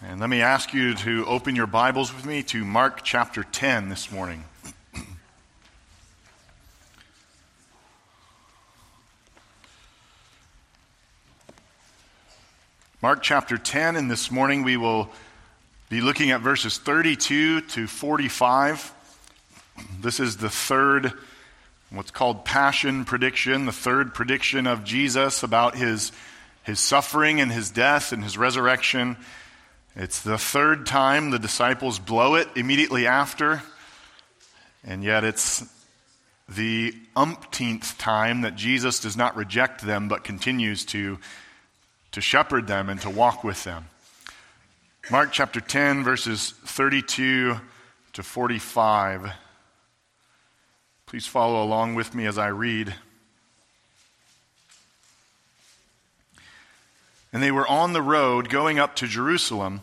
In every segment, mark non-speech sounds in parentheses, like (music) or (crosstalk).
And let me ask you to open your Bibles with me to Mark chapter 10 this morning. Mark chapter 10, and this morning we will be looking at verses 32 to 45. This is the third, what's called passion prediction, the third prediction of Jesus about his, his suffering and his death and his resurrection. It's the third time the disciples blow it immediately after, and yet it's the umpteenth time that Jesus does not reject them but continues to, to shepherd them and to walk with them. Mark chapter 10, verses 32 to 45. Please follow along with me as I read. And they were on the road going up to Jerusalem,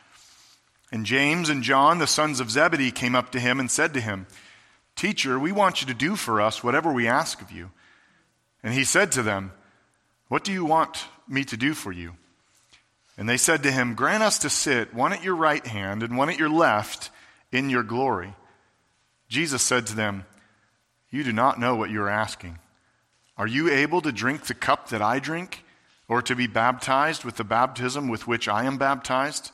And James and John, the sons of Zebedee, came up to him and said to him, Teacher, we want you to do for us whatever we ask of you. And he said to them, What do you want me to do for you? And they said to him, Grant us to sit, one at your right hand and one at your left, in your glory. Jesus said to them, You do not know what you are asking. Are you able to drink the cup that I drink? or to be baptized with the baptism with which I am baptized?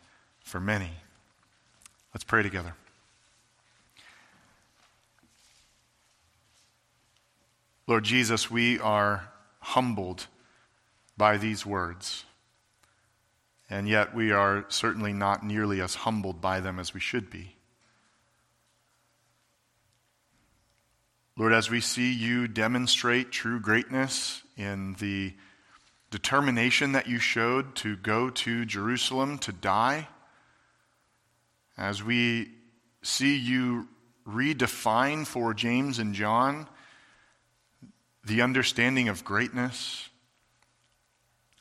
for many. Let's pray together. Lord Jesus, we are humbled by these words, and yet we are certainly not nearly as humbled by them as we should be. Lord, as we see you demonstrate true greatness in the determination that you showed to go to Jerusalem to die, as we see you redefine for James and John the understanding of greatness,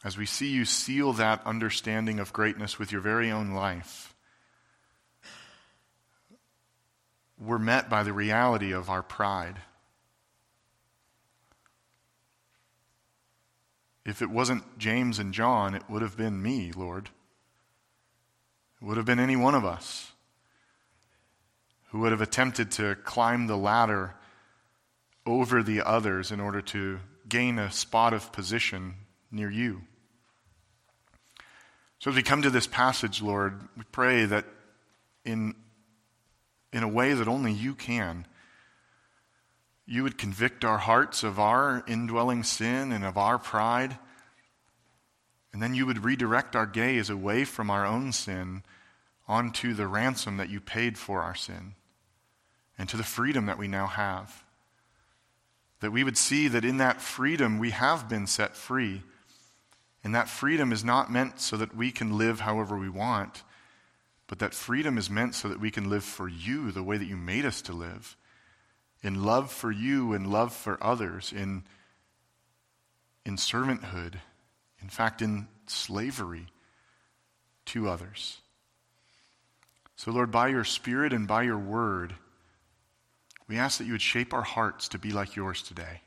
as we see you seal that understanding of greatness with your very own life, we're met by the reality of our pride. If it wasn't James and John, it would have been me, Lord. It would have been any one of us who would have attempted to climb the ladder over the others in order to gain a spot of position near you. So as we come to this passage, Lord, we pray that in, in a way that only you can, you would convict our hearts of our indwelling sin and of our pride. And then you would redirect our gaze away from our own sin onto the ransom that you paid for our sin and to the freedom that we now have. That we would see that in that freedom we have been set free. And that freedom is not meant so that we can live however we want, but that freedom is meant so that we can live for you the way that you made us to live in love for you and love for others, in, in servanthood, in fact, in slavery to others. So, Lord, by your Spirit and by your word, we ask that you would shape our hearts to be like yours today.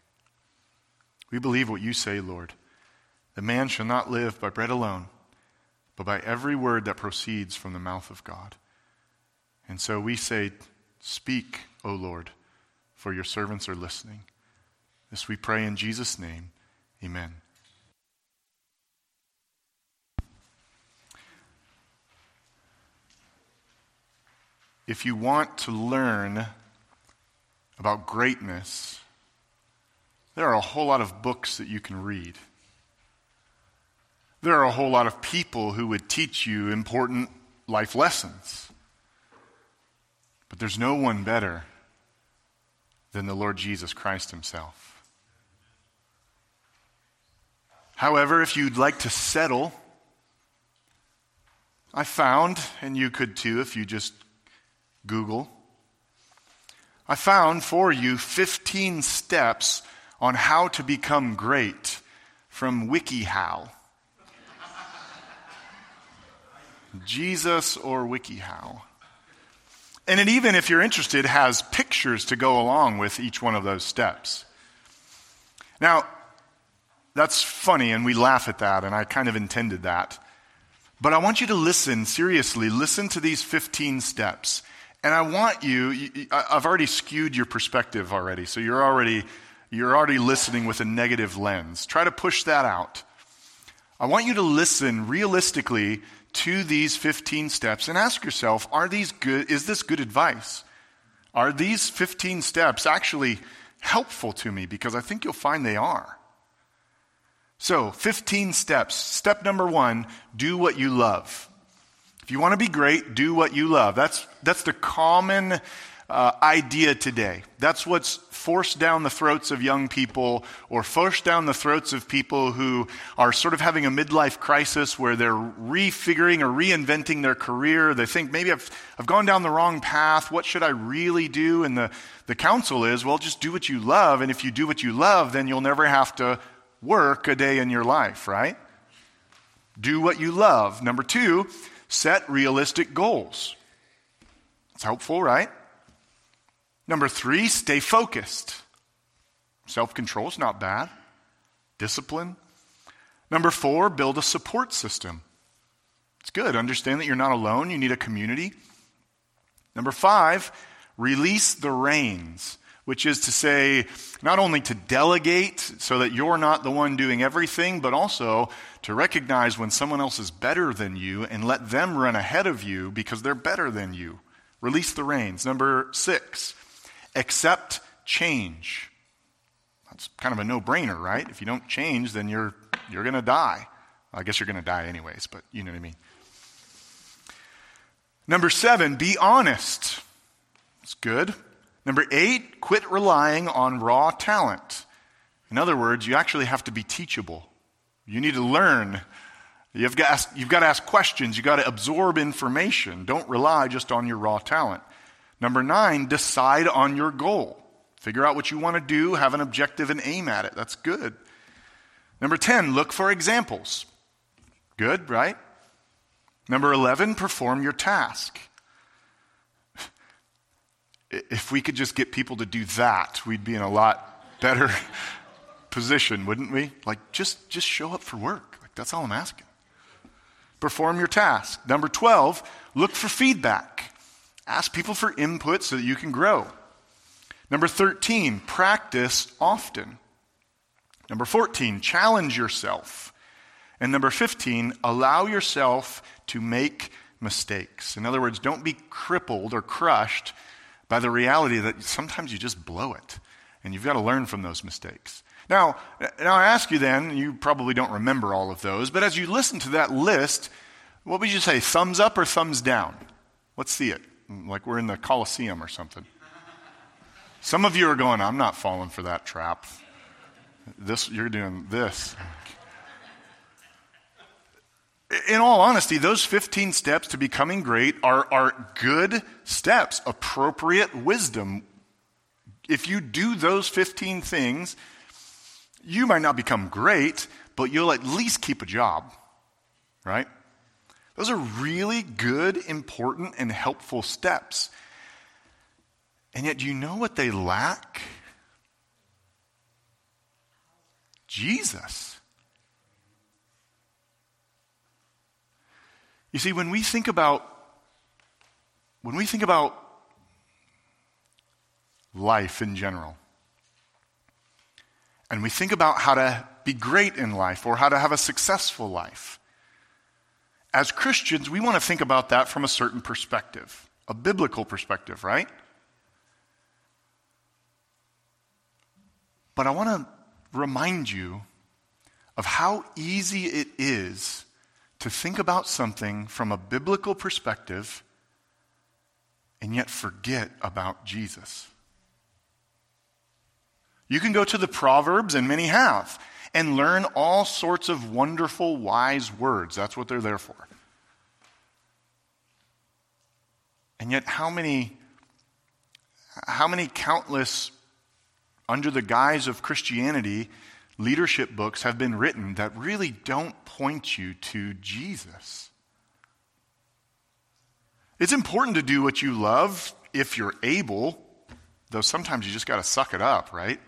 We believe what you say, Lord. that man shall not live by bread alone, but by every word that proceeds from the mouth of God. And so we say, Speak, O Lord, for your servants are listening. This we pray in Jesus' name. Amen. If you want to learn about greatness, there are a whole lot of books that you can read. There are a whole lot of people who would teach you important life lessons. But there's no one better than the Lord Jesus Christ Himself. However, if you'd like to settle, I found, and you could too if you just Google, I found for you 15 steps on how to become great from WikiHow. Jesus or WikiHow. And it even, if you're interested, has pictures to go along with each one of those steps. Now, that's funny, and we laugh at that, and I kind of intended that. But I want you to listen seriously. Listen to these 15 steps. And I want you, I've already skewed your perspective already, so you're already, you're already listening with a negative lens. Try to push that out. I want you to listen realistically to these 15 steps and ask yourself, are these good, is this good advice? Are these 15 steps actually helpful to me? Because I think you'll find they are. So, 15 steps. Step number one do what you love. If you want to be great, do what you love. That's, that's the common uh, idea today. That's what's forced down the throats of young people or forced down the throats of people who are sort of having a midlife crisis where they're refiguring or reinventing their career. They think, maybe I've, I've gone down the wrong path. What should I really do? And the, the counsel is, well, just do what you love. And if you do what you love, then you'll never have to work a day in your life, right? Do what you love. Number two, Set realistic goals. It's helpful, right? Number three, stay focused. Self control is not bad. Discipline. Number four, build a support system. It's good. Understand that you're not alone, you need a community. Number five, release the reins which is to say, not only to delegate so that you're not the one doing everything, but also to recognize when someone else is better than you and let them run ahead of you because they're better than you. Release the reins. Number six, accept change. That's kind of a no brainer, right? If you don't change, then you're, you're going to die. I guess you're going to die anyways, but you know what I mean. Number seven, be honest. It's good. Number eight, quit relying on raw talent. In other words, you actually have to be teachable. You need to learn. You've got, ask, you've got to ask questions. You've got to absorb information. Don't rely just on your raw talent. Number nine, decide on your goal. Figure out what you want to do, have an objective, and aim at it. That's good. Number 10, look for examples. Good, right? Number 11, perform your task if we could just get people to do that, we'd be in a lot better (laughs) position, wouldn't we? Like, just, just show up for work. Like, that's all I'm asking. Perform your task. Number 12, look for feedback. Ask people for input so that you can grow. Number 13, practice often. Number 14, challenge yourself. And number 15, allow yourself to make mistakes. In other words, don't be crippled or crushed by the reality that sometimes you just blow it, and you've got to learn from those mistakes. Now, now I ask you then, you probably don't remember all of those, but as you listen to that list, what would you say, thumbs up or thumbs down? Let's see it. Like we're in the Coliseum or something. Some of you are going, I'm not falling for that trap. This, you're doing this in all honesty, those 15 steps to becoming great are, are good steps, appropriate wisdom. If you do those 15 things, you might not become great, but you'll at least keep a job, right? Those are really good, important, and helpful steps. And yet, do you know what they lack? Jesus. You see, when we think about when we think about life in general, and we think about how to be great in life or how to have a successful life, as Christians, we want to think about that from a certain perspective, a biblical perspective, right? But I want to remind you of how easy it is to think about something from a biblical perspective and yet forget about Jesus. You can go to the Proverbs, and many have, and learn all sorts of wonderful, wise words. That's what they're there for. And yet, how many, how many countless, under the guise of Christianity, leadership books have been written that really don't point you to Jesus? It's important to do what you love if you're able, though sometimes you just got to suck it up, right?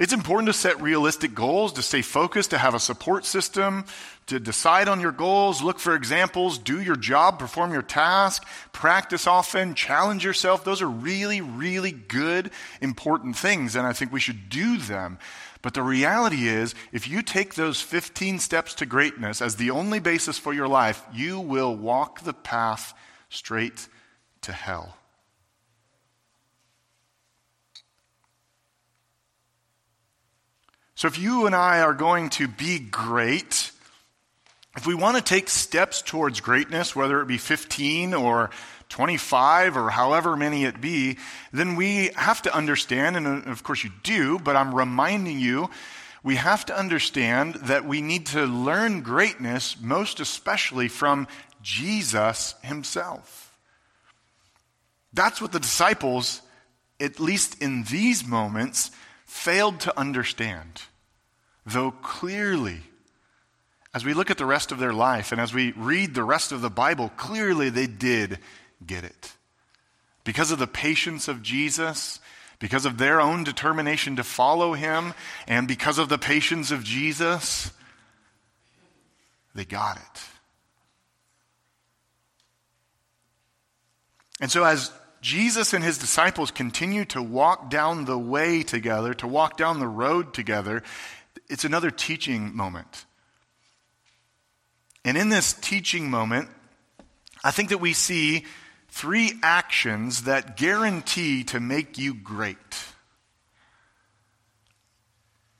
It's important to set realistic goals, to stay focused, to have a support system, to decide on your goals, look for examples, do your job, perform your task, practice often, challenge yourself. Those are really, really good, important things, and I think we should do them. But the reality is, if you take those 15 steps to greatness as the only basis for your life, you will walk the path straight to hell. So, if you and I are going to be great, if we want to take steps towards greatness, whether it be 15 or 25 or however many it be, then we have to understand, and uh, of course you do, but I'm reminding you, we have to understand that we need to learn greatness, most especially from Jesus himself. That's what the disciples, at least in these moments, failed to understand though clearly, as we look at the rest of their life and as we read the rest of the Bible, clearly they did get it. Because of the patience of Jesus, because of their own determination to follow him, and because of the patience of Jesus, they got it. And so, as Jesus and his disciples continue to walk down the way together, to walk down the road together, it's another teaching moment. And in this teaching moment, I think that we see three actions that guarantee to make you great.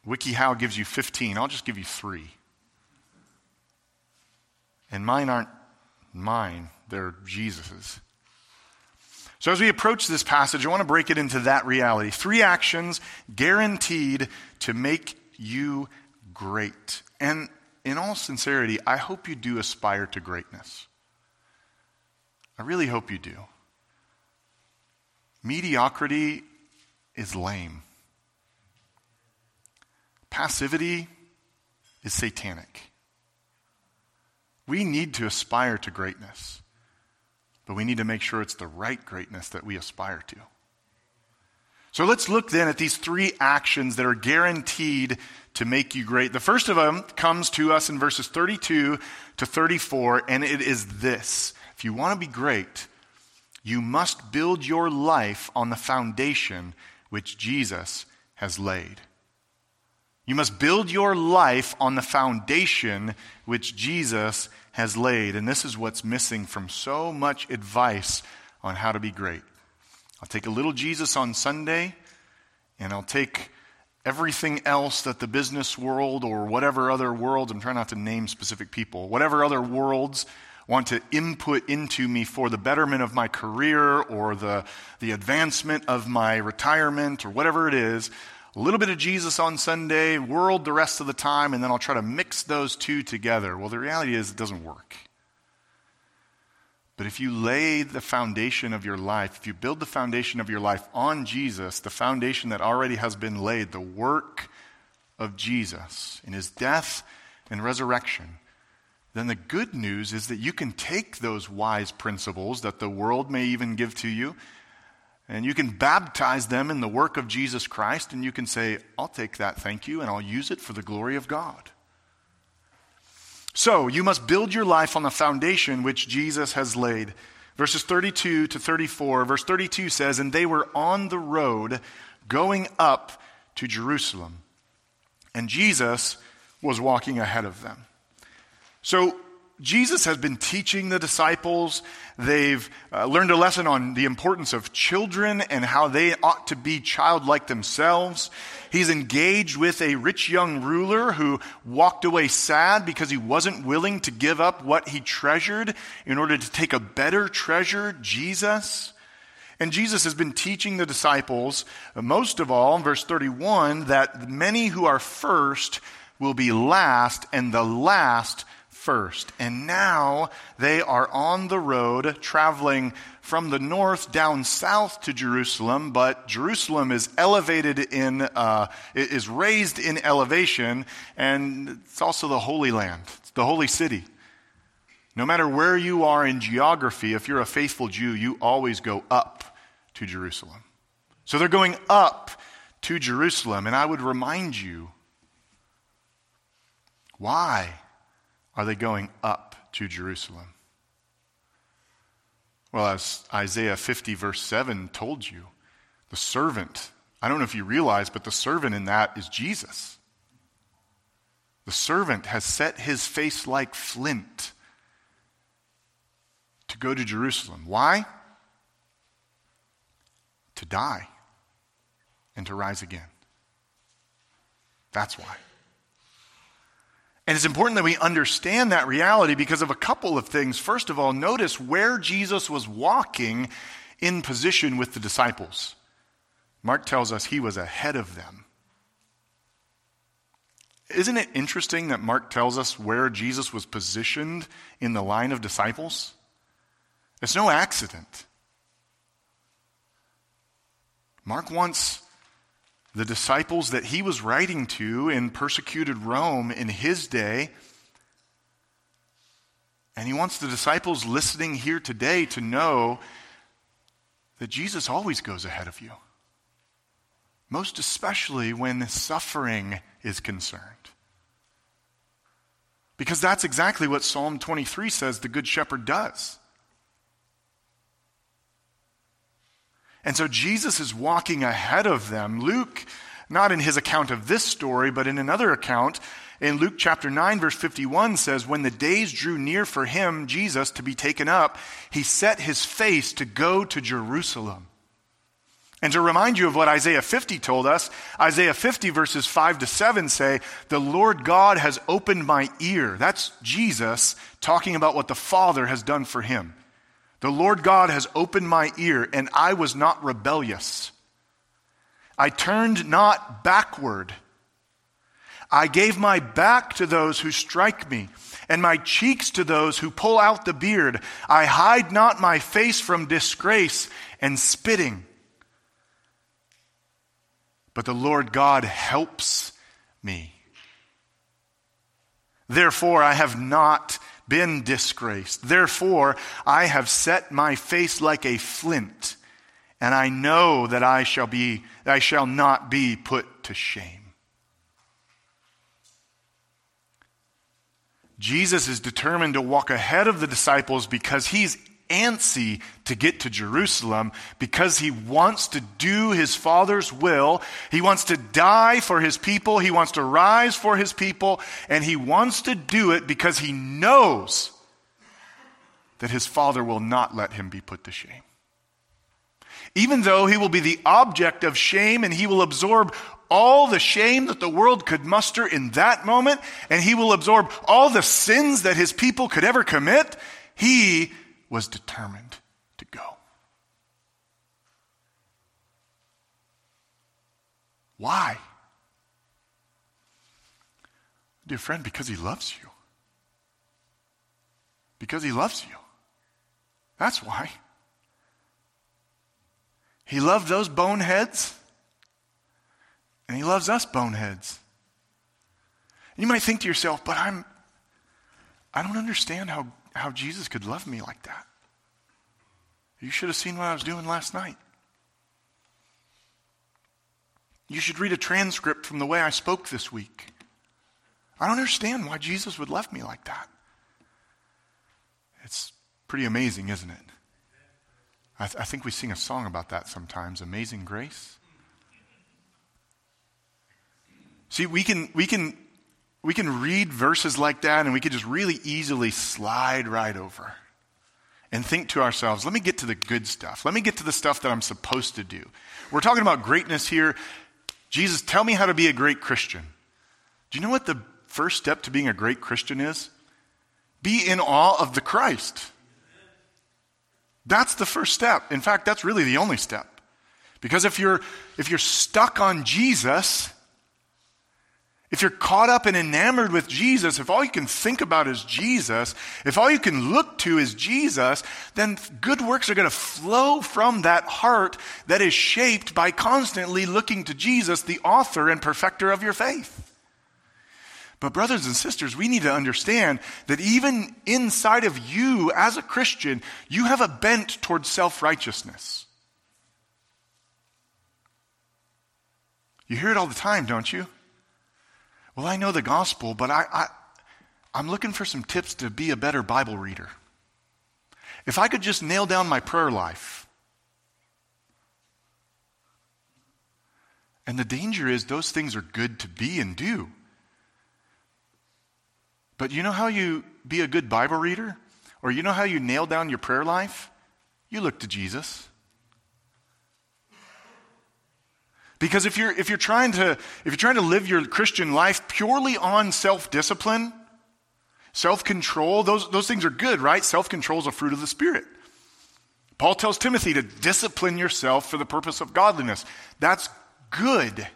WikiHow gives you 15. I'll just give you three. And mine aren't mine, they're Jesus's. So, as we approach this passage, I want to break it into that reality. Three actions guaranteed to make you great. And in all sincerity, I hope you do aspire to greatness. I really hope you do. Mediocrity is lame. Passivity is satanic. We need to aspire to greatness, but we need to make sure it's the right greatness that we aspire to. So let's look then at these three actions that are guaranteed to make you great. The first of them comes to us in verses 32 to 34, and it is this If you want to be great, you must build your life on the foundation which Jesus has laid. You must build your life on the foundation which Jesus has laid. And this is what's missing from so much advice on how to be great. I'll take a little Jesus on Sunday, and I'll take everything else that the business world or whatever other worlds, I'm trying not to name specific people, whatever other worlds want to input into me for the betterment of my career or the, the advancement of my retirement or whatever it is, a little bit of Jesus on Sunday, world the rest of the time, and then I'll try to mix those two together. Well, the reality is it doesn't work. But if you lay the foundation of your life, if you build the foundation of your life on Jesus, the foundation that already has been laid, the work of Jesus in his death and resurrection, then the good news is that you can take those wise principles that the world may even give to you, and you can baptize them in the work of Jesus Christ, and you can say, I'll take that, thank you, and I'll use it for the glory of God. So, you must build your life on the foundation which Jesus has laid. Verses 32 to 34, verse 32 says, And they were on the road going up to Jerusalem, and Jesus was walking ahead of them. So, Jesus has been teaching the disciples. They've uh, learned a lesson on the importance of children and how they ought to be childlike themselves. He's engaged with a rich young ruler who walked away sad because he wasn't willing to give up what he treasured in order to take a better treasure, Jesus. And Jesus has been teaching the disciples, uh, most of all, in verse 31, that many who are first will be last, and the last first. And now they are on the road traveling from the north down south to Jerusalem, but Jerusalem is elevated in, uh, is raised in elevation, and it's also the Holy Land, it's the holy city. No matter where you are in geography, if you're a faithful Jew, you always go up to Jerusalem. So they're going up to Jerusalem, and I would remind you why are they going up to Jerusalem? Well, as Isaiah 50, verse 7 told you, the servant, I don't know if you realize, but the servant in that is Jesus. The servant has set his face like flint to go to Jerusalem. Why? To die and to rise again. That's why. And it's important that we understand that reality because of a couple of things. First of all, notice where Jesus was walking in position with the disciples. Mark tells us he was ahead of them. Isn't it interesting that Mark tells us where Jesus was positioned in the line of disciples? It's no accident. Mark wants the disciples that he was writing to in persecuted Rome in his day. And he wants the disciples listening here today to know that Jesus always goes ahead of you, most especially when suffering is concerned. Because that's exactly what Psalm 23 says the Good Shepherd does. And so Jesus is walking ahead of them. Luke, not in his account of this story, but in another account, in Luke chapter 9, verse 51 says, When the days drew near for him, Jesus, to be taken up, he set his face to go to Jerusalem. And to remind you of what Isaiah 50 told us, Isaiah 50 verses 5 to 7 say, The Lord God has opened my ear. That's Jesus talking about what the Father has done for him. The Lord God has opened my ear, and I was not rebellious. I turned not backward. I gave my back to those who strike me, and my cheeks to those who pull out the beard. I hide not my face from disgrace and spitting. But the Lord God helps me. Therefore, I have not been disgraced. Therefore, I have set my face like a flint, and I know that I shall be I shall not be put to shame. Jesus is determined to walk ahead of the disciples because he's antsy to get to Jerusalem because he wants to do his Father's will. He wants to die for his people. He wants to rise for his people. And he wants to do it because he knows that his Father will not let him be put to shame. Even though he will be the object of shame and he will absorb all the shame that the world could muster in that moment, and he will absorb all the sins that his people could ever commit, he was determined to go. Why? Dear friend, because he loves you. Because he loves you. That's why. He loved those boneheads, and he loves us boneheads. And you might think to yourself, but I'm I don't understand how, how Jesus could love me like that. You should have seen what I was doing last night. You should read a transcript from the way I spoke this week. I don't understand why Jesus would love me like that. It's pretty amazing, isn't it? I, th- I think we sing a song about that sometimes Amazing Grace. See, we can, we can, we can read verses like that and we can just really easily slide right over and think to ourselves, let me get to the good stuff. Let me get to the stuff that I'm supposed to do. We're talking about greatness here. Jesus, tell me how to be a great Christian. Do you know what the first step to being a great Christian is? Be in awe of the Christ. That's the first step. In fact, that's really the only step. Because if you're, if you're stuck on Jesus, if you're caught up and enamored with Jesus, if all you can think about is Jesus, if all you can look to is Jesus, then good works are going to flow from that heart that is shaped by constantly looking to Jesus, the author and perfecter of your faith. But, brothers and sisters, we need to understand that even inside of you as a Christian, you have a bent towards self righteousness. You hear it all the time, don't you? Well, I know the gospel, but I, I, I'm looking for some tips to be a better Bible reader. If I could just nail down my prayer life. And the danger is those things are good to be and do. But you know how you be a good Bible reader? Or you know how you nail down your prayer life? You look to Jesus. Because if you're, if you're trying to, if you're trying to live your Christian life purely on self-discipline, self-control, those, those things are good, right? Self-control is a fruit of the Spirit. Paul tells Timothy to discipline yourself for the purpose of godliness. That's good.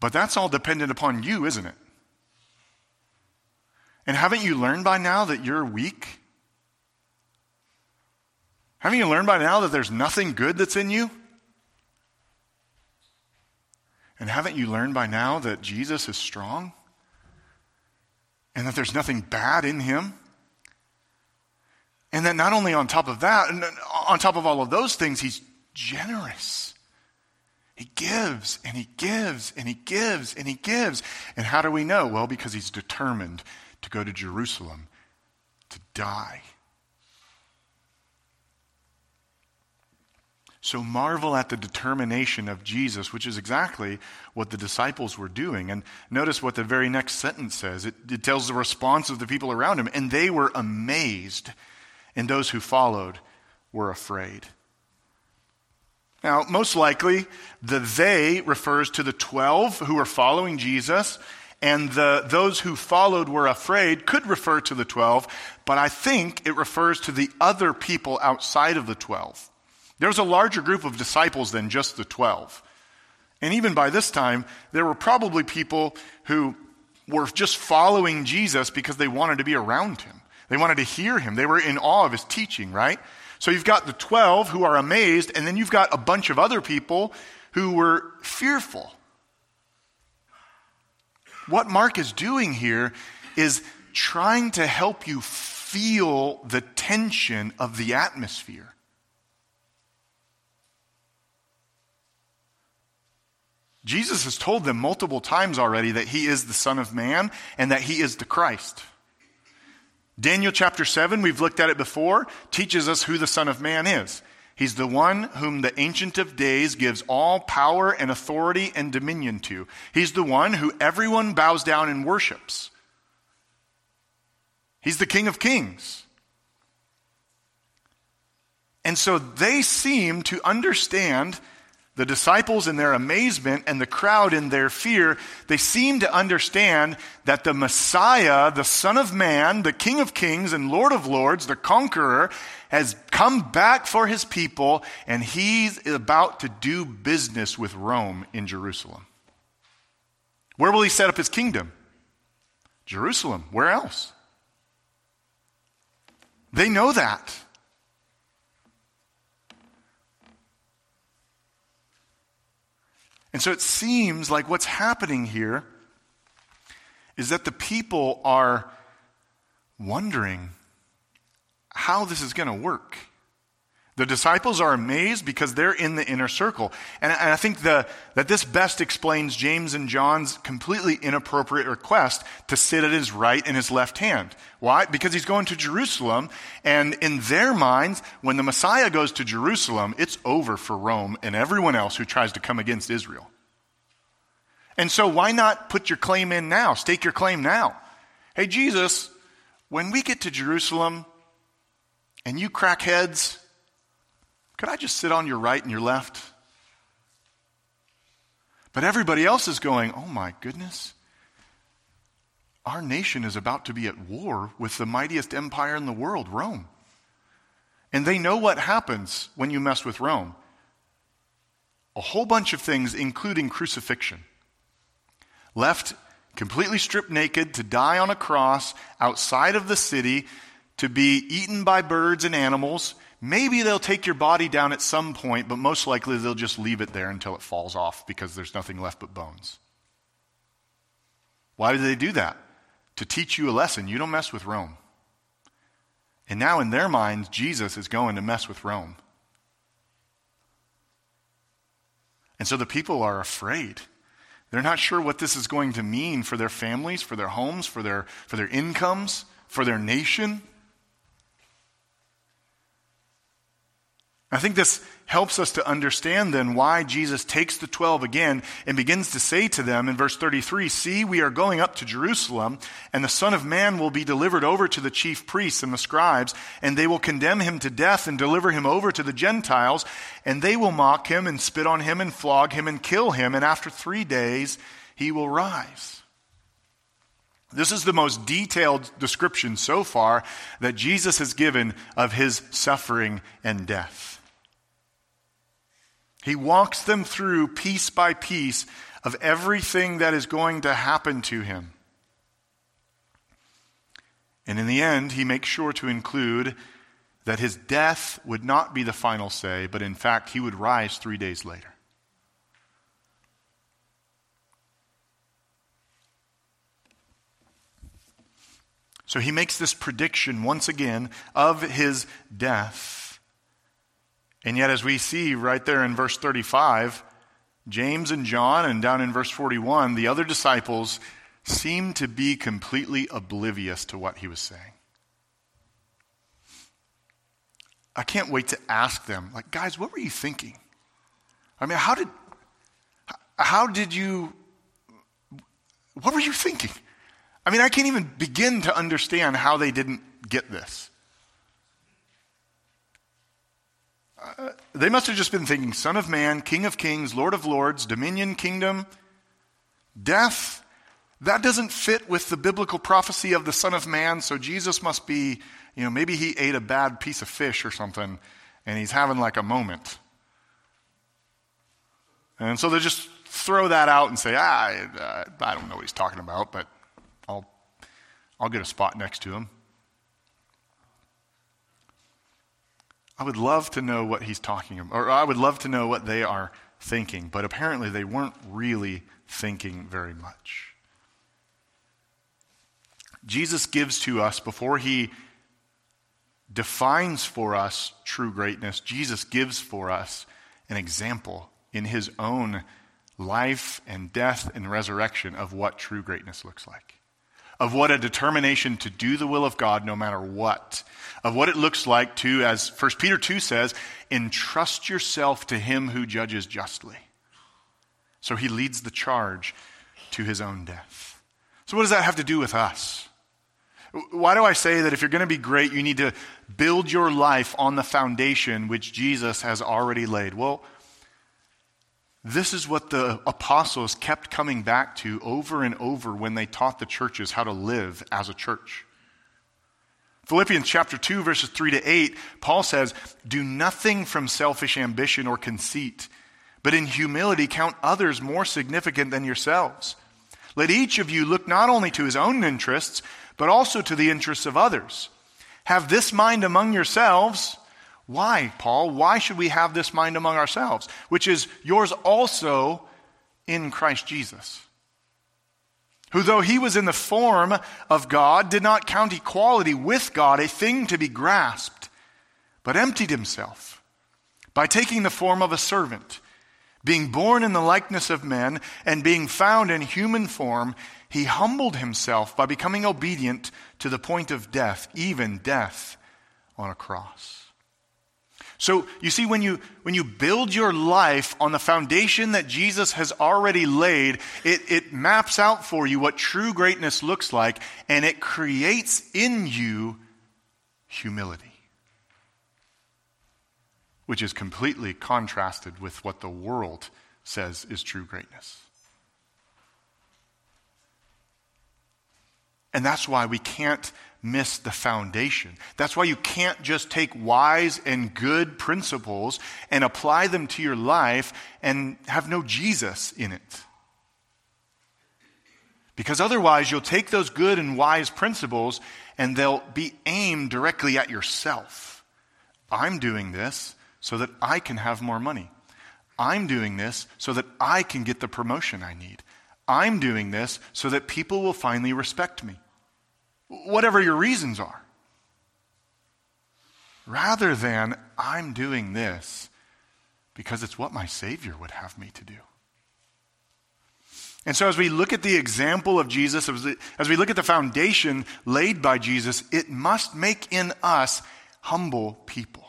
But that's all dependent upon you, isn't it? And haven't you learned by now that you're weak? Haven't you learned by now that there's nothing good that's in you? And haven't you learned by now that Jesus is strong? And that there's nothing bad in him? And that not only on top of that, on top of all of those things, he's generous. He gives and he gives and he gives and he gives. And how do we know? Well, because he's determined to go to Jerusalem to die So marvel at the determination of Jesus, which is exactly what the disciples were doing. And notice what the very next sentence says it, it, tells the response of the people around him. And they were amazed, and those who followed were afraid. Now, most likely, the they refers to the 12 who were following Jesus, and the, those who followed were afraid could refer to the 12, but I think it refers to the other people outside of the 12. There was a larger group of disciples than just the 12. And even by this time, there were probably people who were just following Jesus because they wanted to be around him. They wanted to hear him. They were in awe of his teaching, right? So you've got the 12 who are amazed, and then you've got a bunch of other people who were fearful. What Mark is doing here is trying to help you feel the tension of the atmosphere. Jesus has told them multiple times already that he is the Son of Man and that he is the Christ. Daniel chapter 7, we've looked at it before, teaches us who the Son of Man is. He's the one whom the Ancient of Days gives all power and authority and dominion to. He's the one who everyone bows down and worships. He's the King of Kings. And so they seem to understand the disciples, in their amazement, and the crowd, in their fear, they seem to understand that the Messiah, the Son of Man, the King of Kings and Lord of Lords, the conqueror, has come back for his people, and he's about to do business with Rome in Jerusalem. Where will he set up his kingdom? Jerusalem. Where else? They know that. And so it seems like what's happening here is that the people are wondering how this is going to work. The disciples are amazed because they're in the inner circle. And, and I think the, that this best explains James and John's completely inappropriate request to sit at his right and his left hand. Why? Because he's going to Jerusalem, and in their minds, when the Messiah goes to Jerusalem, it's over for Rome and everyone else who tries to come against Israel. And so, why not put your claim in now? Stake your claim now. Hey, Jesus, when we get to Jerusalem and you crack heads, could I just sit on your right and your left? But everybody else is going, oh my goodness. Our nation is about to be at war with the mightiest empire in the world, Rome. And they know what happens when you mess with Rome a whole bunch of things, including crucifixion. Left completely stripped naked to die on a cross outside of the city, to be eaten by birds and animals, Maybe they'll take your body down at some point, but most likely they'll just leave it there until it falls off because there's nothing left but bones. Why do they do that? To teach you a lesson. You don't mess with Rome. And now, in their minds, Jesus is going to mess with Rome. And so the people are afraid. They're not sure what this is going to mean for their families, for their homes, for their, for their incomes, for their nation. I think this helps us to understand then why Jesus takes the 12 again and begins to say to them in verse 33 See, we are going up to Jerusalem, and the Son of Man will be delivered over to the chief priests and the scribes, and they will condemn him to death and deliver him over to the Gentiles, and they will mock him and spit on him and flog him and kill him, and after three days he will rise. This is the most detailed description so far that Jesus has given of his suffering and death. He walks them through piece by piece of everything that is going to happen to him. And in the end, he makes sure to include that his death would not be the final say, but in fact, he would rise three days later. So he makes this prediction once again of his death. And yet, as we see right there in verse 35, James and John, and down in verse 41, the other disciples seem to be completely oblivious to what he was saying. I can't wait to ask them, like, guys, what were you thinking? I mean, how did, how did you, what were you thinking? I mean, I can't even begin to understand how they didn't get this. They must have just been thinking Son of Man, King of Kings, Lord of Lords, dominion, kingdom, death. That doesn't fit with the biblical prophecy of the Son of Man, so Jesus must be, you know, maybe he ate a bad piece of fish or something and he's having like a moment. And so they just throw that out and say, ah, I, I don't know what he's talking about, but I'll, I'll get a spot next to him. I would love to know what he's talking about, or I would love to know what they are thinking, but apparently they weren't really thinking very much. Jesus gives to us, before he defines for us true greatness, Jesus gives for us an example in his own life and death and resurrection of what true greatness looks like of what a determination to do the will of God no matter what, of what it looks like to, as 1 Peter 2 says, entrust yourself to him who judges justly. So he leads the charge to his own death. So, what does that have to do with us? Why do I say that if you're going to be great, you need to build your life on the foundation which Jesus has already laid? Well, this is what the apostles kept coming back to over and over when they taught the churches how to live as a church. Philippians chapter 2, verses 3 to 8, Paul says, Do nothing from selfish ambition or conceit, but in humility count others more significant than yourselves. Let each of you look not only to his own interests, but also to the interests of others. Have this mind among yourselves why, Paul? Why should we have this mind among ourselves, which is yours also in Christ Jesus? who, though he was in the form of God, did not count equality with God a thing to be grasped, but emptied himself by taking the form of a servant. Being born in the likeness of men and being found in human form, he humbled himself by becoming obedient to the point of death, even death on a cross. So you see, when you, when you build your life on the foundation that Jesus has already laid, it, it maps out for you what true greatness looks like, and it creates in you humility, which is completely contrasted with what the world says is true greatness. And that's why we can't miss the foundation. That's why you can't just take wise and good principles and apply them to your life and have no Jesus in it. Because otherwise, you'll take those good and wise principles and they'll be aimed directly at yourself. I'm doing this so that I can have more money. I'm doing this so that I can get the promotion I need. I'm doing this so that people will finally respect me whatever your reasons are. Rather than, I'm doing this because it's what my Savior would have me to do. And so, as we look at the example of Jesus, as we look at the foundation laid by Jesus, it must make in us humble people.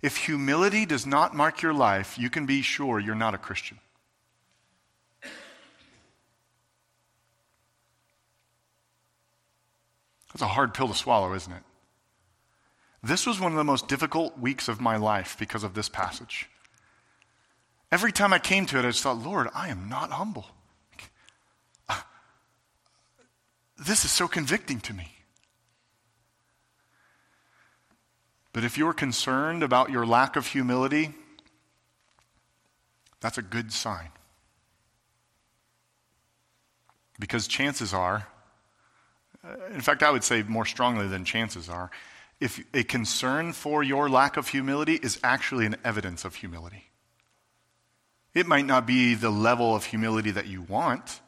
If humility does not mark your life, you can be sure you're not a Christian. That's a hard pill to swallow, isn't it? This was one of the most difficult weeks of my life because of this passage. Every time I came to it, I just thought, Lord, I am not humble. (laughs) This is so convicting to me. But if you're concerned about your lack of humility, that's a good sign. Because chances are in fact, I would say more strongly than chances are, if a concern for your lack of humility is actually an evidence of humility. It might not be the level of humility that you want,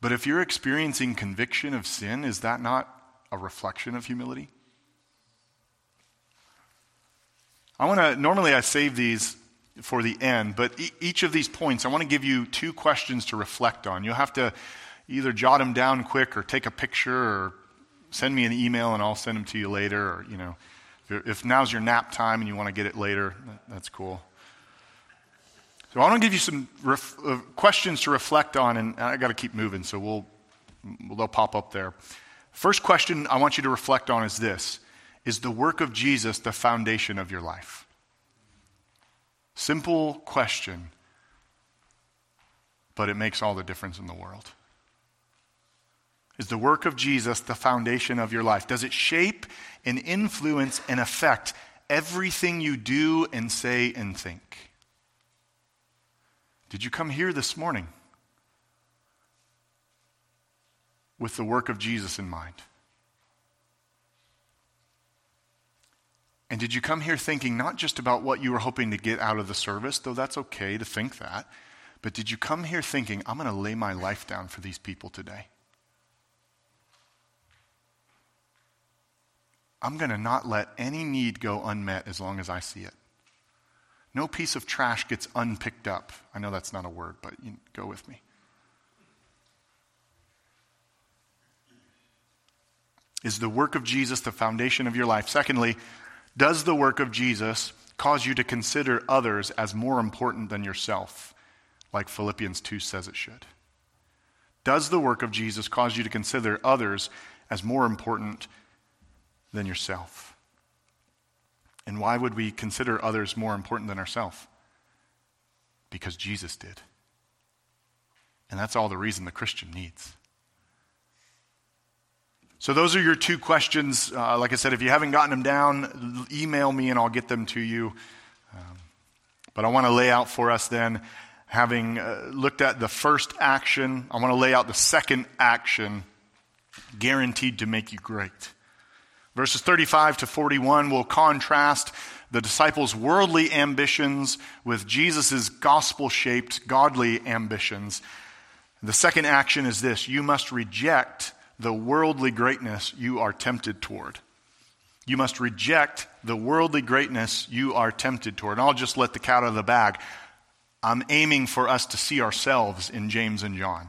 but if you're experiencing conviction of sin, is that not a reflection of humility? I want to, normally I save these for the end, but e- each of these points, I want to give you two questions to reflect on. You'll have to either jot them down quick or take a picture or send me an email and I'll send them to you later. Or, you know, if now's your nap time and you want to get it later, that's cool. So I want to give you some ref- uh, questions to reflect on, and I got to keep moving, so we'll, they'll pop up there. First question I want you to reflect on is this Is the work of Jesus the foundation of your life? Simple question, but it makes all the difference in the world. Is the work of Jesus the foundation of your life? Does it shape and influence and affect everything you do and say and think? Did you come here this morning with the work of Jesus in mind? And did you come here thinking not just about what you were hoping to get out of the service, though that's okay to think that, but did you come here thinking, I'm going to lay my life down for these people today? I'm going to not let any need go unmet as long as I see it. No piece of trash gets unpicked up. I know that's not a word, but you go with me. Is the work of Jesus the foundation of your life? Secondly, does the work of Jesus cause you to consider others as more important than yourself, like Philippians 2 says it should? Does the work of Jesus cause you to consider others as more important than yourself. And why would we consider others more important than ourselves? Because Jesus did. And that's all the reason the Christian needs. So, those are your two questions. Uh, like I said, if you haven't gotten them down, email me and I'll get them to you. Um, but I want to lay out for us then, having uh, looked at the first action, I want to lay out the second action guaranteed to make you great. Verses 35 to 41 will contrast the disciples' worldly ambitions with Jesus' gospel shaped, godly ambitions. The second action is this you must reject the worldly greatness you are tempted toward. You must reject the worldly greatness you are tempted toward. And I'll just let the cat out of the bag. I'm aiming for us to see ourselves in James and John.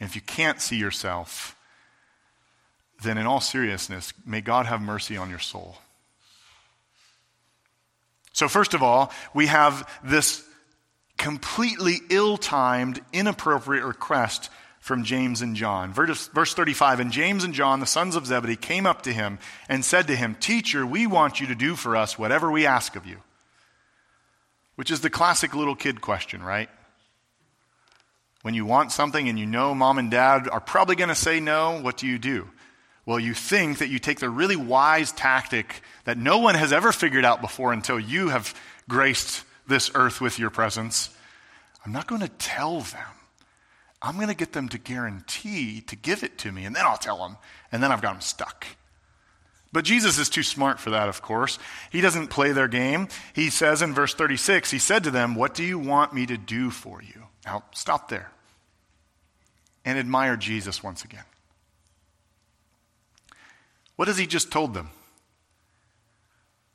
And if you can't see yourself, then in all seriousness, may God have mercy on your soul. So, first of all, we have this completely ill timed, inappropriate request from James and John. Verse, verse 35 And James and John, the sons of Zebedee, came up to him and said to him, Teacher, we want you to do for us whatever we ask of you. Which is the classic little kid question, right? When you want something and you know mom and dad are probably going to say no, what do you do? Well, you think that you take the really wise tactic that no one has ever figured out before until you have graced this earth with your presence. I'm not going to tell them. I'm going to get them to guarantee to give it to me, and then I'll tell them, and then I've got them stuck. But Jesus is too smart for that, of course. He doesn't play their game. He says in verse 36, He said to them, What do you want me to do for you? Now, stop there and admire Jesus once again. What has he just told them?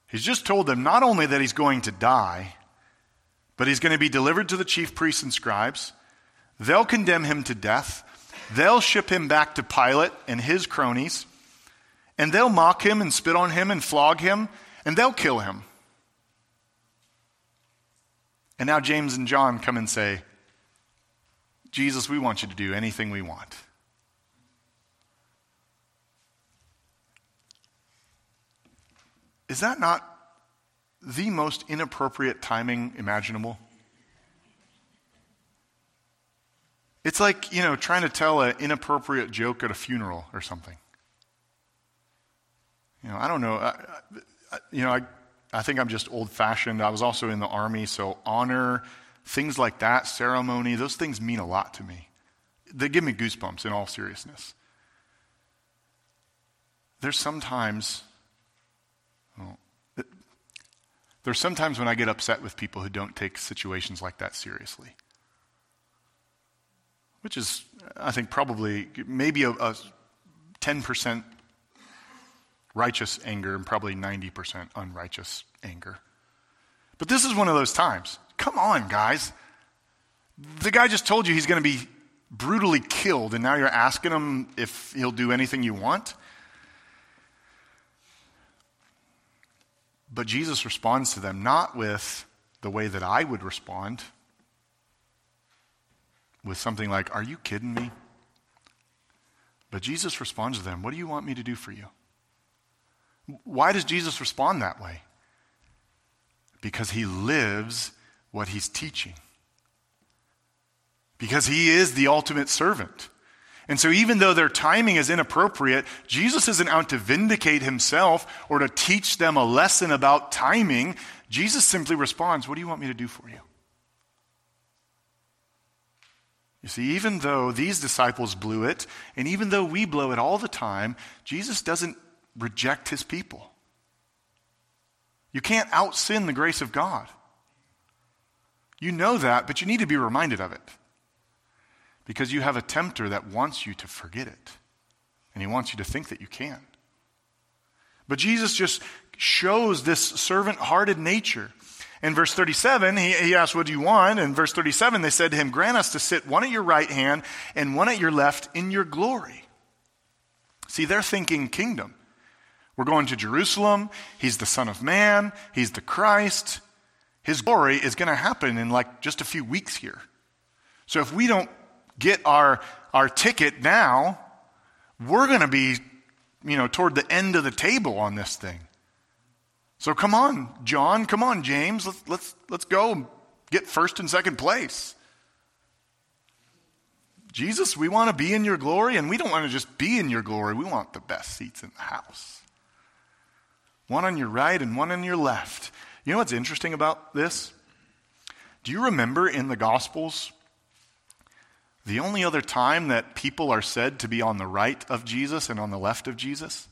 He's just told them not only that he's going to die, but he's going to be delivered to the chief priests and scribes. They'll condemn him to death. They'll ship him back to Pilate and his cronies. And they'll mock him and spit on him and flog him. And they'll kill him. And now James and John come and say, Jesus, we want you to do anything we want. Is that not the most inappropriate timing imaginable. It's like, you know, trying to tell an inappropriate joke at a funeral or something. You know, I don't know. I, I, you know, I, I think I'm just old fashioned. I was also in the army, so honor, things like that, ceremony, those things mean a lot to me. They give me goosebumps in all seriousness. There's sometimes there's sometimes when I get upset with people who don't take situations like that seriously. Which is, I think, probably maybe a, a 10% righteous anger and probably 90% unrighteous anger. But this is one of those times. Come on, guys. The guy just told you he's going to be brutally killed, and now you're asking him if he'll do anything you want? But Jesus responds to them not with the way that I would respond, with something like, Are you kidding me? But Jesus responds to them, What do you want me to do for you? Why does Jesus respond that way? Because he lives what he's teaching. Because he is the ultimate servant. And so, even though their timing is inappropriate, Jesus isn't out to vindicate himself or to teach them a lesson about timing. Jesus simply responds, What do you want me to do for you? You see, even though these disciples blew it, and even though we blow it all the time, Jesus doesn't reject his people. You can't out sin the grace of God. You know that, but you need to be reminded of it. Because you have a tempter that wants you to forget it. And he wants you to think that you can. But Jesus just shows this servant hearted nature. In verse 37, he, he asked, What do you want? In verse 37, they said to him, Grant us to sit one at your right hand and one at your left in your glory. See, they're thinking kingdom. We're going to Jerusalem. He's the Son of Man. He's the Christ. His glory is going to happen in like just a few weeks here. So if we don't get our, our ticket now, we're going to be, you know, toward the end of the table on this thing. So come on, John, come on, James, let's, let's, let's go get first and second place. Jesus, we want to be in your glory, and we don't want to just be in your glory. We want the best seats in the house. One on your right and one on your left. You know what's interesting about this? Do you remember in the Gospels the only other time that people are said to be on the right of Jesus and on the left of Jesus,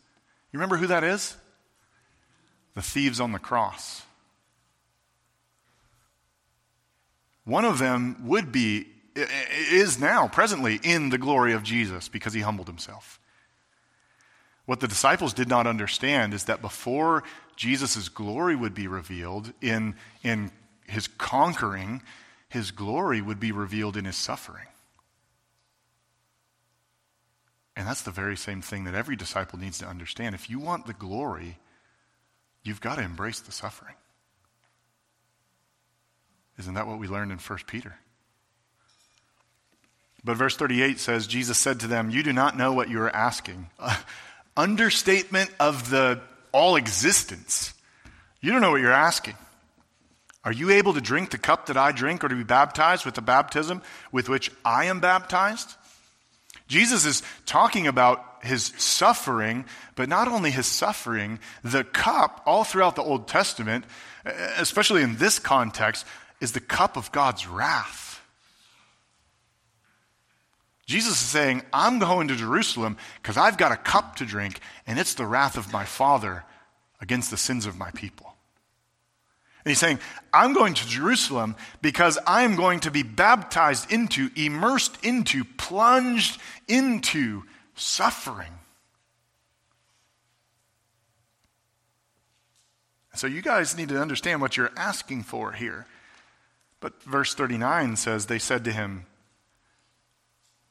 you remember who that is? The thieves on the cross. One of them would be is now, presently, in the glory of Jesus because he humbled himself. What the disciples did not understand is that before Jesus' glory would be revealed in, in his conquering, his glory would be revealed in his suffering. And that's the very same thing that every disciple needs to understand. If you want the glory, you've got to embrace the suffering. Isn't that what we learned in 1 Peter? But verse 38 says, Jesus said to them, You do not know what you are asking. (laughs) Understatement of the all existence. You don't know what you're asking. Are you able to drink the cup that I drink or to be baptized with the baptism with which I am baptized? Jesus is talking about his suffering, but not only his suffering, the cup, all throughout the Old Testament, eh, especially in this context, is the cup of God's wrath. Jesus is saying, I'm going to Jerusalem because I've got a cup to drink, and it's the wrath of my Father against the sins of my people. And he's saying, I'm going to Jerusalem because I am going to be baptized into, immersed into, plunged into suffering. So you guys need to understand what you're asking for here. But verse 39 says, They said to him,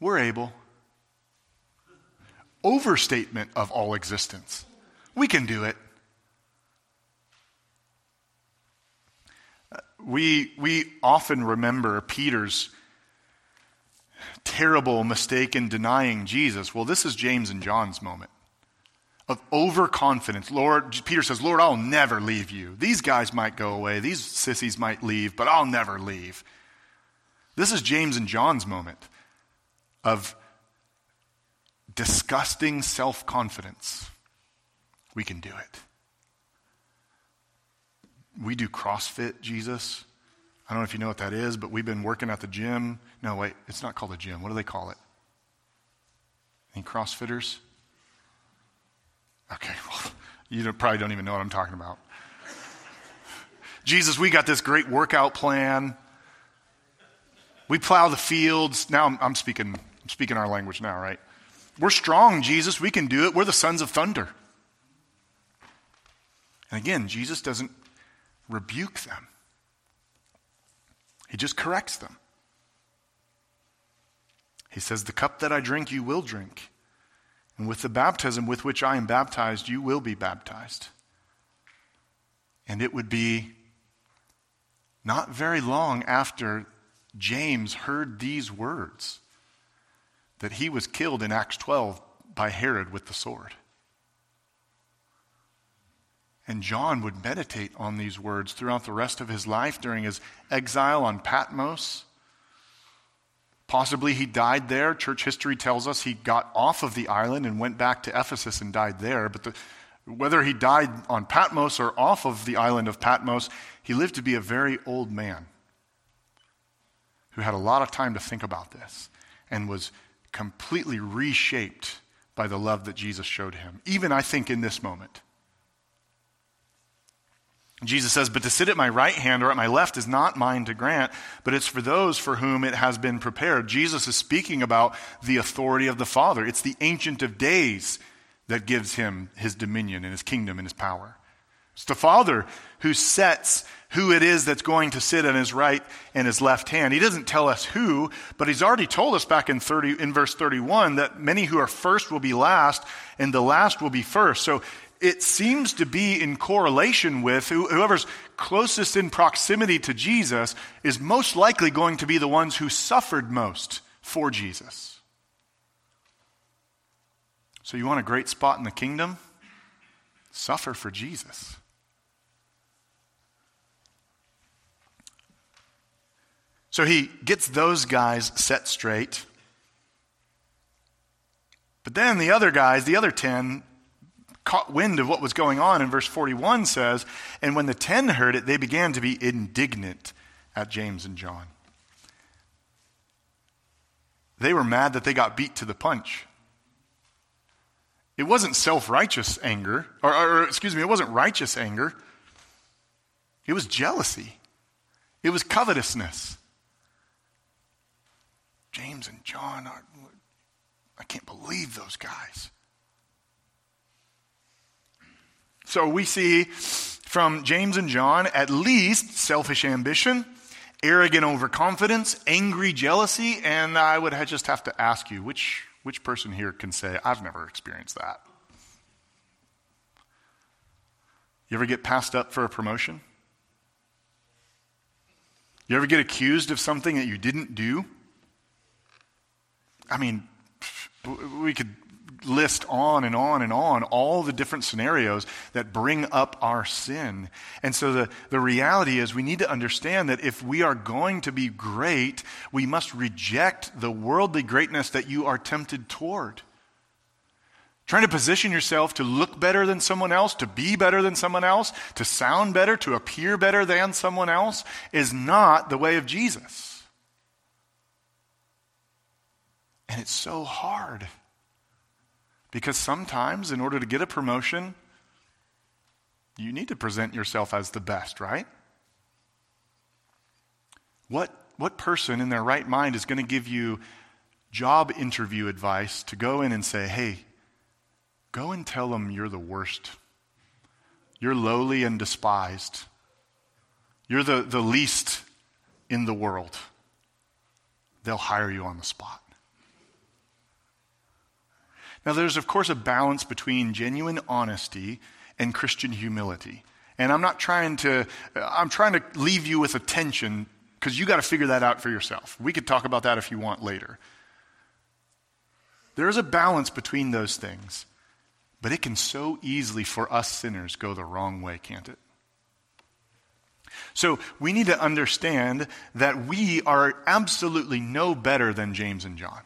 We're able. Overstatement of all existence. We can do it. We, we often remember Peter's terrible mistake in denying Jesus. Well, this is James and John's moment of overconfidence. Lord, Peter says, Lord, I'll never leave you. These guys might go away, these sissies might leave, but I'll never leave. This is James and John's moment of disgusting self confidence. We can do it we do CrossFit, Jesus. I don't know if you know what that is, but we've been working at the gym. No, wait, it's not called a gym. What do they call it? Any CrossFitters? Okay, (laughs) well, you probably don't even know what I'm talking about. (laughs) Jesus, we got this great workout plan. We plow the fields. Now I'm, I'm speaking, I'm speaking our language now, right? We're strong, Jesus. We can do it. We're the sons of thunder. And again, Jesus doesn't rebuke them, he just corrects them. He says, The cup that I drink, you will drink. And with the baptism with which I am baptized, you will be baptized. And it would be not very long after James heard these words that he was killed in Acts 12 by Herod with the sword. And John would meditate on these words throughout the rest of his life during his exile on Patmos. Possibly he died there. Church history tells us he got off of the island and went back to Ephesus and died there. But the, whether he died on Patmos or off of the island of Patmos, he lived to be a very old man who had a lot of time to think about this and was completely reshaped by the love that Jesus showed him. Even, I think, in this moment. Jesus says, But to sit at my right hand or at my left is not mine to grant, but it's for those for whom it has been prepared. Jesus is speaking about the authority of the Father. It's the Ancient of Days that gives him his dominion and his kingdom and his power. It's the Father who sets who it is that's going to sit on his right and his left hand. He doesn't tell us who, but he's already told us back in 30, in verse 31 that many who are first will be last and the last will be first. So it seems to be in correlation with whoever's closest in proximity to Jesus is most likely going to be the ones who suffered most for Jesus. So, you want a great spot in the kingdom? Suffer for Jesus. So he gets those guys set straight. But then the other guys, the other 10, caught wind of what was going on, and verse 41 says, And when the ten heard it, they began to be indignant at James and John. They were mad that they got beat to the punch. It wasn't self righteous anger, or, or, excuse me, it wasn't righteous anger. It was jealousy, it was covetousness. James and John are, I can't believe those guys. So we see from James and John at least selfish ambition, arrogant overconfidence, angry jealousy, and I would just have to ask you which, which person here can say, I've never experienced that? You ever get passed up for a promotion? You ever get accused of something that you didn't do? I mean, we could list on and on and on all the different scenarios that bring up our sin. And so the, the reality is we need to understand that if we are going to be great, we must reject the worldly greatness that you are tempted toward. Trying to position yourself to look better than someone else, to be better than someone else, to sound better, to appear better than someone else is not the way of Jesus. And it's so hard. Because sometimes, in order to get a promotion, you need to present yourself as the best, right? What, what person in their right mind is going to give you job interview advice to go in and say, hey, go and tell them you're the worst? You're lowly and despised. You're the, the least in the world. They'll hire you on the spot. Now, there's, of course, a balance between genuine honesty and Christian humility. And I'm not trying to, uh, I'm trying to leave you with a tension because you got to figure that out for yourself. We could talk about that if you want later. There is a balance between those things, but it can so easily for us sinners go the wrong way, can't it? So we need to understand that we are absolutely no better than James and John.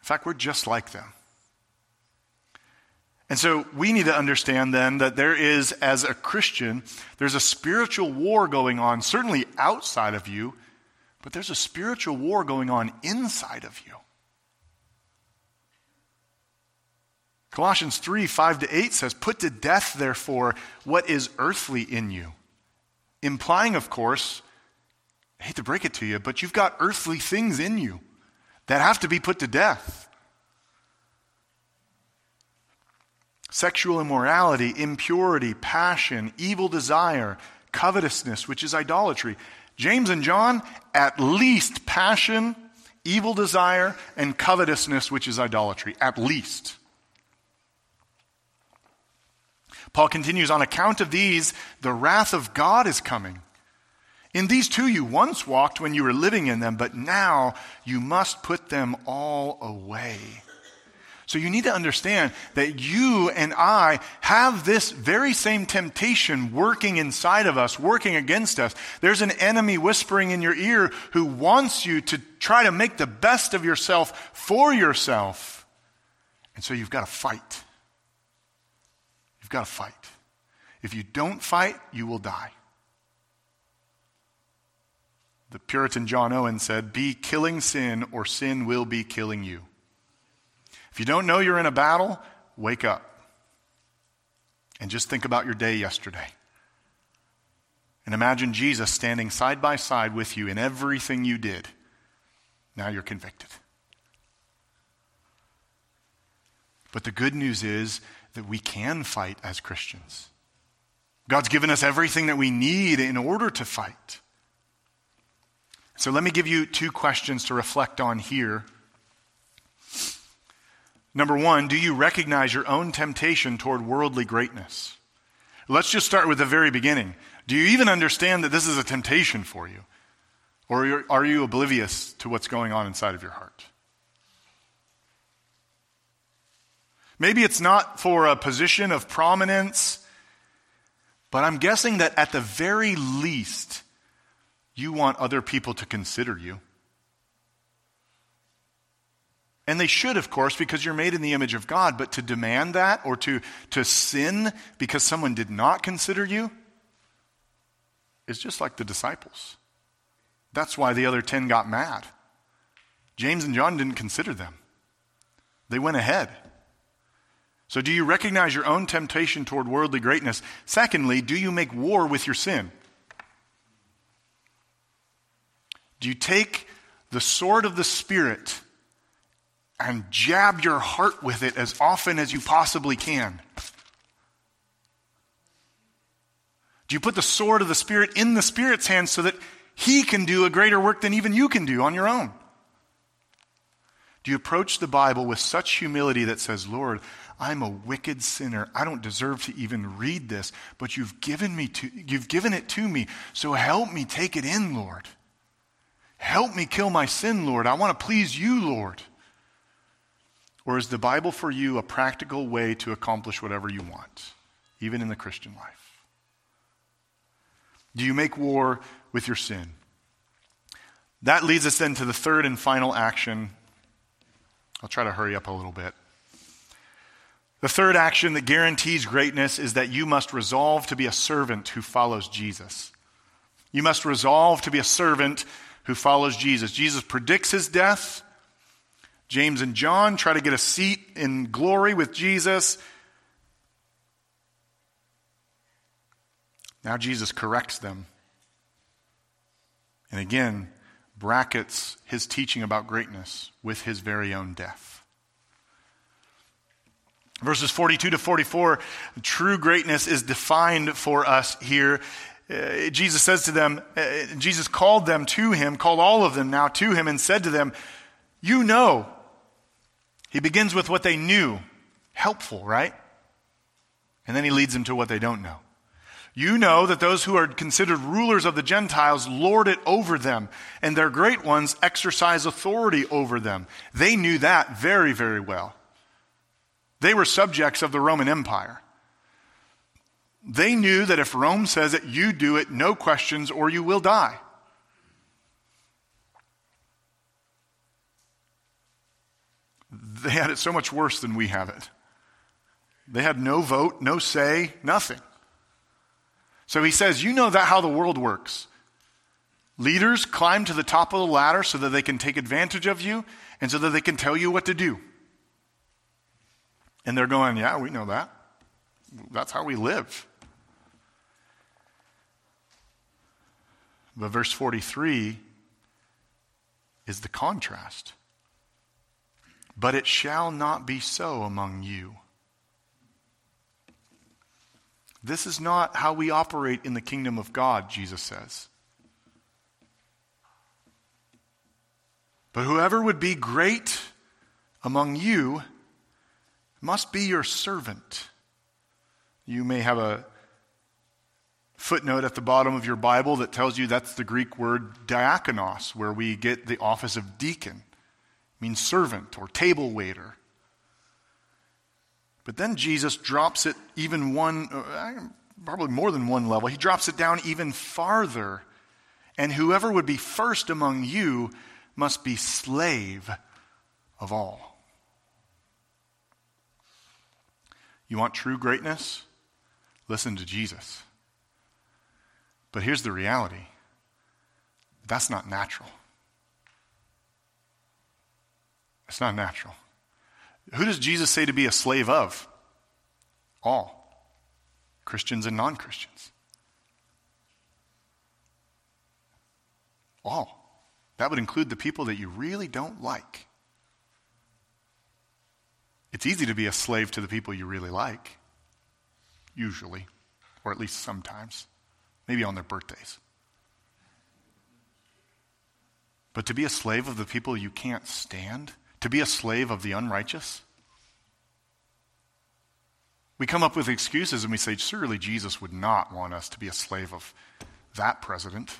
In fact, we're just like them. And so we need to understand then that there is, as a Christian, there's a spiritual war going on, certainly outside of you, but there's a spiritual war going on inside of you. Colossians 3 5 to 8 says, Put to death, therefore, what is earthly in you. Implying, of course, I hate to break it to you, but you've got earthly things in you that have to be put to death. Sexual immorality, impurity, passion, evil desire, covetousness, which is idolatry. James and John, at least passion, evil desire, and covetousness, which is idolatry. At least. Paul continues on account of these, the wrath of God is coming. In these too you once walked when you were living in them, but now you must put them all away. So you need to understand that you and I have this very same temptation working inside of us, working against us. There's an enemy whispering in your ear who wants you to try to make the best of yourself for yourself. And so you've got to fight. You've got to fight. If you don't fight, you will die. The Puritan John Owen said, Be killing sin, or sin will be killing you. If you don't know you're in a battle, wake up and just think about your day yesterday. And imagine Jesus standing side by side with you in everything you did. Now you're convicted. But the good news is that we can fight as Christians. God's given us everything that we need in order to fight. So let me give you two questions to reflect on here. Number one, do you recognize your own temptation toward worldly greatness? Let's just start with the very beginning. Do you even understand that this is a temptation for you? Or are you oblivious to what's going on inside of your heart? Maybe it's not for a position of prominence, but I'm guessing that at the very least, you want other people to consider you. And they should, of course, because you're made in the image of God, but to demand that or to, to sin because someone did not consider you is just like the disciples. That's why the other 10 got mad. James and John didn't consider them, they went ahead. So, do you recognize your own temptation toward worldly greatness? Secondly, do you make war with your sin? Do you take the sword of the Spirit and jab your heart with it as often as you possibly can? Do you put the sword of the Spirit in the Spirit's hands so that He can do a greater work than even you can do on your own? Do you approach the Bible with such humility that says, Lord, I'm a wicked sinner. I don't deserve to even read this, but you've given me to, you've given it to me. So help me take it in, Lord. Help me kill my sin, Lord. I want to please you, Lord. Or is the Bible for you a practical way to accomplish whatever you want, even in the Christian life? Do you make war with your sin? That leads us then to the third and final action. I'll try to hurry up a little bit. The third action that guarantees greatness is that you must resolve to be a servant who follows Jesus. You must resolve to be a servant who follows Jesus. Jesus predicts his death. James and John try to get a seat in glory with Jesus. Now Jesus corrects them. And again, brackets his teaching about greatness with his very own death. Verses 42 to 44, true greatness is defined for us here. Uh, Jesus says to them, uh, Jesus called them to him, called all of them now to him, and said to them, You know. He begins with what they knew. Helpful, right? And then he leads them to what they don't know. You know that those who are considered rulers of the Gentiles lord it over them, and their great ones exercise authority over them. They knew that very, very well. They were subjects of the Roman Empire. They knew that if Rome says it, you do it, no questions, or you will die. They had it so much worse than we have it. They had no vote, no say, nothing. So he says, You know that how the world works. Leaders climb to the top of the ladder so that they can take advantage of you and so that they can tell you what to do. And they're going, Yeah, we know that. That's how we live. But verse 43 is the contrast. But it shall not be so among you. This is not how we operate in the kingdom of God, Jesus says. But whoever would be great among you must be your servant. You may have a footnote at the bottom of your Bible that tells you that's the Greek word diakonos, where we get the office of deacon. It means servant or table waiter. But then Jesus drops it even one, uh, probably more than one level. He drops it down even farther. And whoever would be first among you must be slave of all. You want true greatness? Listen to Jesus. But here's the reality that's not natural. It's not natural. Who does Jesus say to be a slave of? All Christians and non Christians. All. That would include the people that you really don't like. It's easy to be a slave to the people you really like, usually, or at least sometimes, maybe on their birthdays. But to be a slave of the people you can't stand, to be a slave of the unrighteous? We come up with excuses and we say, surely Jesus would not want us to be a slave of that president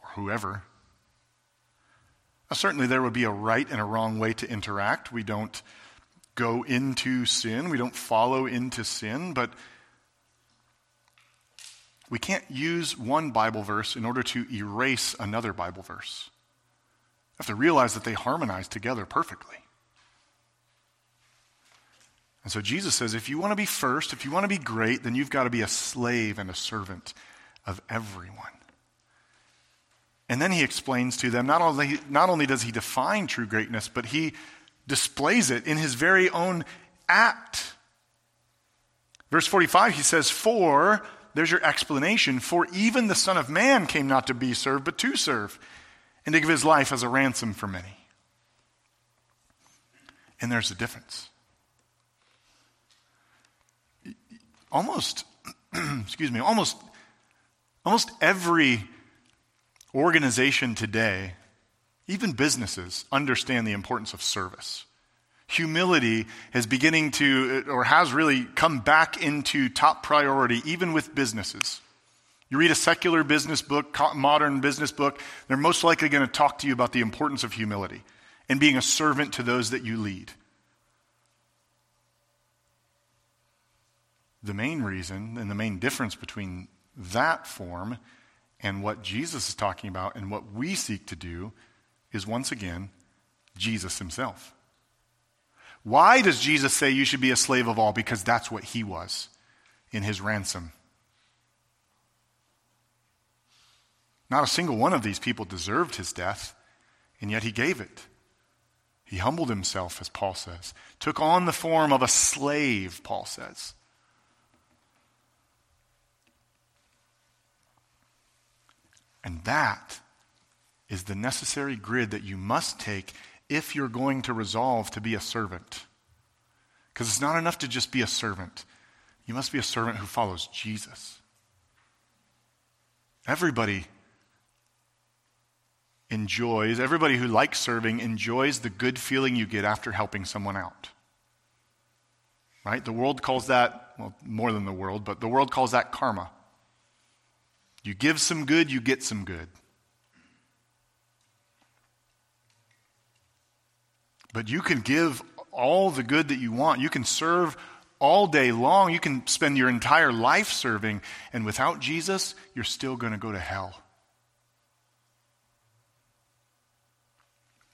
or whoever. Now, certainly, there would be a right and a wrong way to interact. We don't go into sin, we don't follow into sin, but we can't use one Bible verse in order to erase another Bible verse have to realize that they harmonize together perfectly. And so Jesus says if you want to be first, if you want to be great, then you've got to be a slave and a servant of everyone. And then he explains to them not only, not only does he define true greatness, but he displays it in his very own act. Verse 45, he says, For there's your explanation. For even the Son of Man came not to be served, but to serve, and to give his life as a ransom for many. And there's a difference. Almost, (clears throat) excuse me, almost, almost every organization today, even businesses, understand the importance of service humility is beginning to, or has really come back into top priority, even with businesses. You read a secular business book, modern business book, they're most likely going to talk to you about the importance of humility and being a servant to those that you lead. The main reason and the main difference between that form and what Jesus is talking about and what we seek to do is once again Jesus himself. Why does Jesus say you should be a slave of all? Because that's what he was in his ransom. Not a single one of these people deserved his death, and yet he gave it. He humbled himself, as Paul says, took on the form of a slave, Paul says. And that is the necessary grid that you must take if you're going to resolve to be a servant. Because it's not enough to just be a servant, you must be a servant who follows Jesus. Everybody enjoys, everybody who likes serving enjoys the good feeling you get after helping someone out. Right? The world calls that, well, more than the world, but the world calls that karma. You give some good, you get some good. But you can give all the good that you want. You can serve all day long. You can spend your entire life serving. And without Jesus, you're still going to go to hell.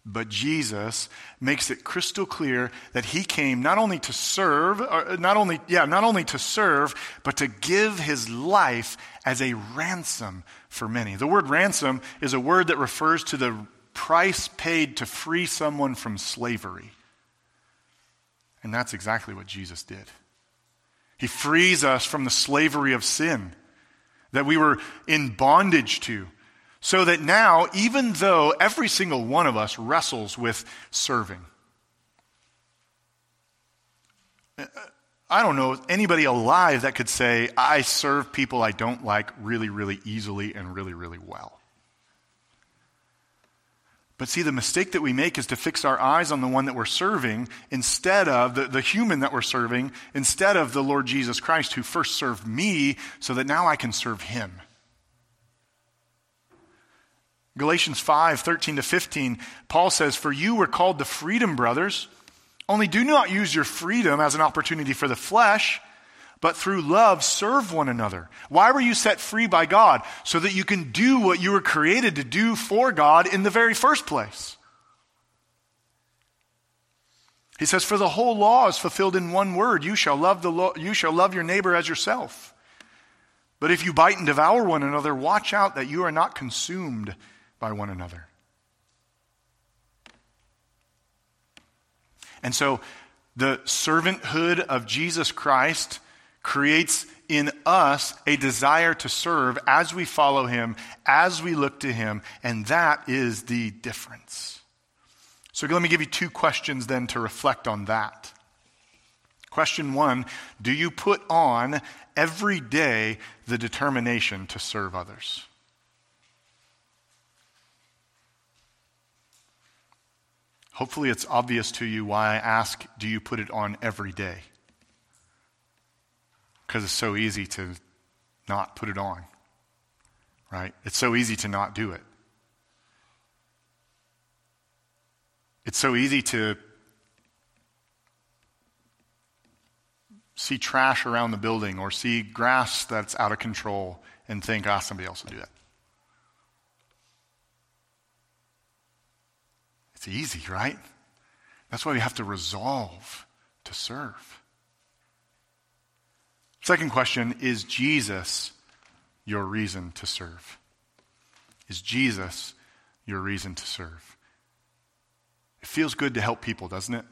But Jesus makes it crystal clear that he came not only to serve, uh, not only, yeah, not only to serve, but to give his life as a ransom for many. The word ransom is a word that refers to the price paid to free someone from slavery. And that's exactly what Jesus did. He frees us from the slavery of sin that we were in bondage to. So that now, even though every single one of us wrestles with serving, I don't know anybody alive that could say, I serve people I don't like really, really easily and really, really well. But see, the mistake that we make is to fix our eyes on the one that we're serving instead of the, the human that we're serving, instead of the Lord Jesus Christ who first served me so that now I can serve him. Galatians 5 13 to 15, Paul says, For you were called to freedom, brothers. Only do not use your freedom as an opportunity for the flesh but through love serve one another. Why were you set free by God? So that you can do what you were created to do for God in the very first place. He says, For the whole law is fulfilled in one word you shall love, the lo- you shall love your neighbor as yourself. But if you bite and devour one another, watch out that you are not consumed by one another. And so, the servanthood of Jesus Christ creates in us a desire to serve as we follow him, as we look to him, and that is the difference. So let me give you two questions then to reflect on that. Question one Do you put on every day the determination to serve others? Hopefully, it's obvious to you why I ask, Do you put it on every day? Because it's so easy to not put it on, right? It's so easy to not do it. It's so easy to see trash around the building or see grass that's out of control and think, ah, somebody else will do that. It's easy, right? That's why we have to resolve to serve. Second question Is Jesus your reason to serve? Is Jesus your reason to serve? It feels good to help people, doesn't it?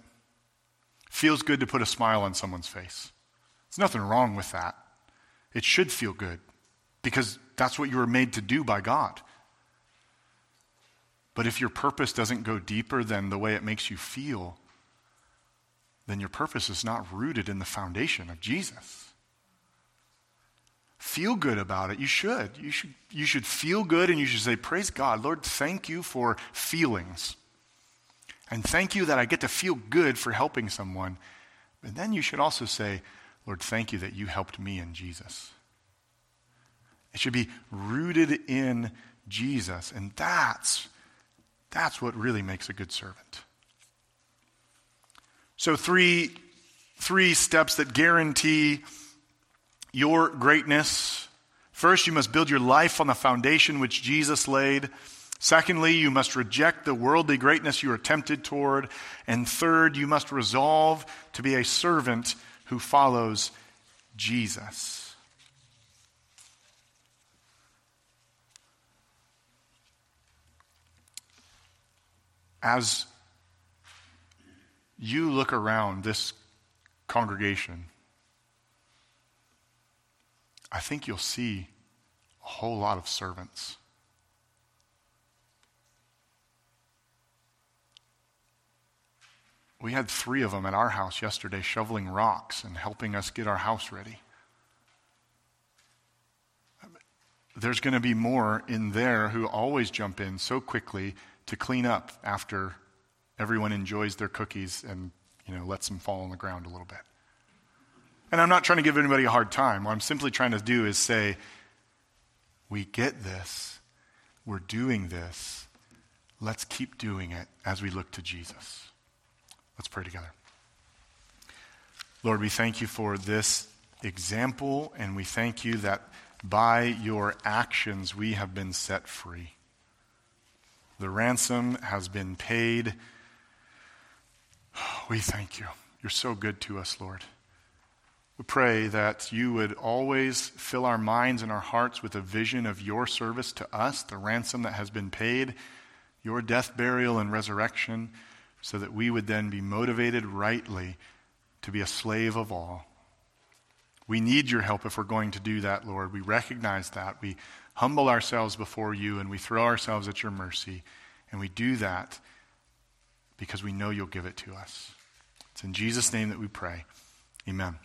Feels good to put a smile on someone's face. There's nothing wrong with that. It should feel good because that's what you were made to do by God. But if your purpose doesn't go deeper than the way it makes you feel, then your purpose is not rooted in the foundation of Jesus. Feel good about it. You should. You should, you should feel good and you should say, Praise God. Lord, thank you for feelings. And thank you that I get to feel good for helping someone. But then you should also say, Lord, thank you that you helped me in Jesus. It should be rooted in Jesus. And that's, that's what really makes a good servant. So, three, three steps that guarantee your greatness. First, you must build your life on the foundation which Jesus laid. Secondly, you must reject the worldly greatness you are tempted toward. And third, you must resolve to be a servant who follows Jesus. As you look around this congregation, I think you'll see a whole lot of servants. We had three of them at our house yesterday shoveling rocks and helping us get our house ready. There's going to be more in there who always jump in so quickly to clean up after everyone enjoys their cookies and you know lets them fall on the ground a little bit. And I'm not trying to give anybody a hard time. What I'm simply trying to do is say, we get this. We're doing this. Let's keep doing it as we look to Jesus. Let's pray together. Lord, we thank you for this example, and we thank you that by your actions we have been set free. The ransom has been paid. (sighs) We thank you. You're so good to us, Lord. We pray that you would always fill our minds and our hearts with a vision of your service to us, the ransom that has been paid, your death, burial, and resurrection, so that we would then be motivated rightly to be a slave of all. We need your help if we're going to do that, Lord. We recognize that. We humble ourselves before you and we throw ourselves at your mercy. And we do that because we know you'll give it to us. It's in Jesus' name that we pray. Amen.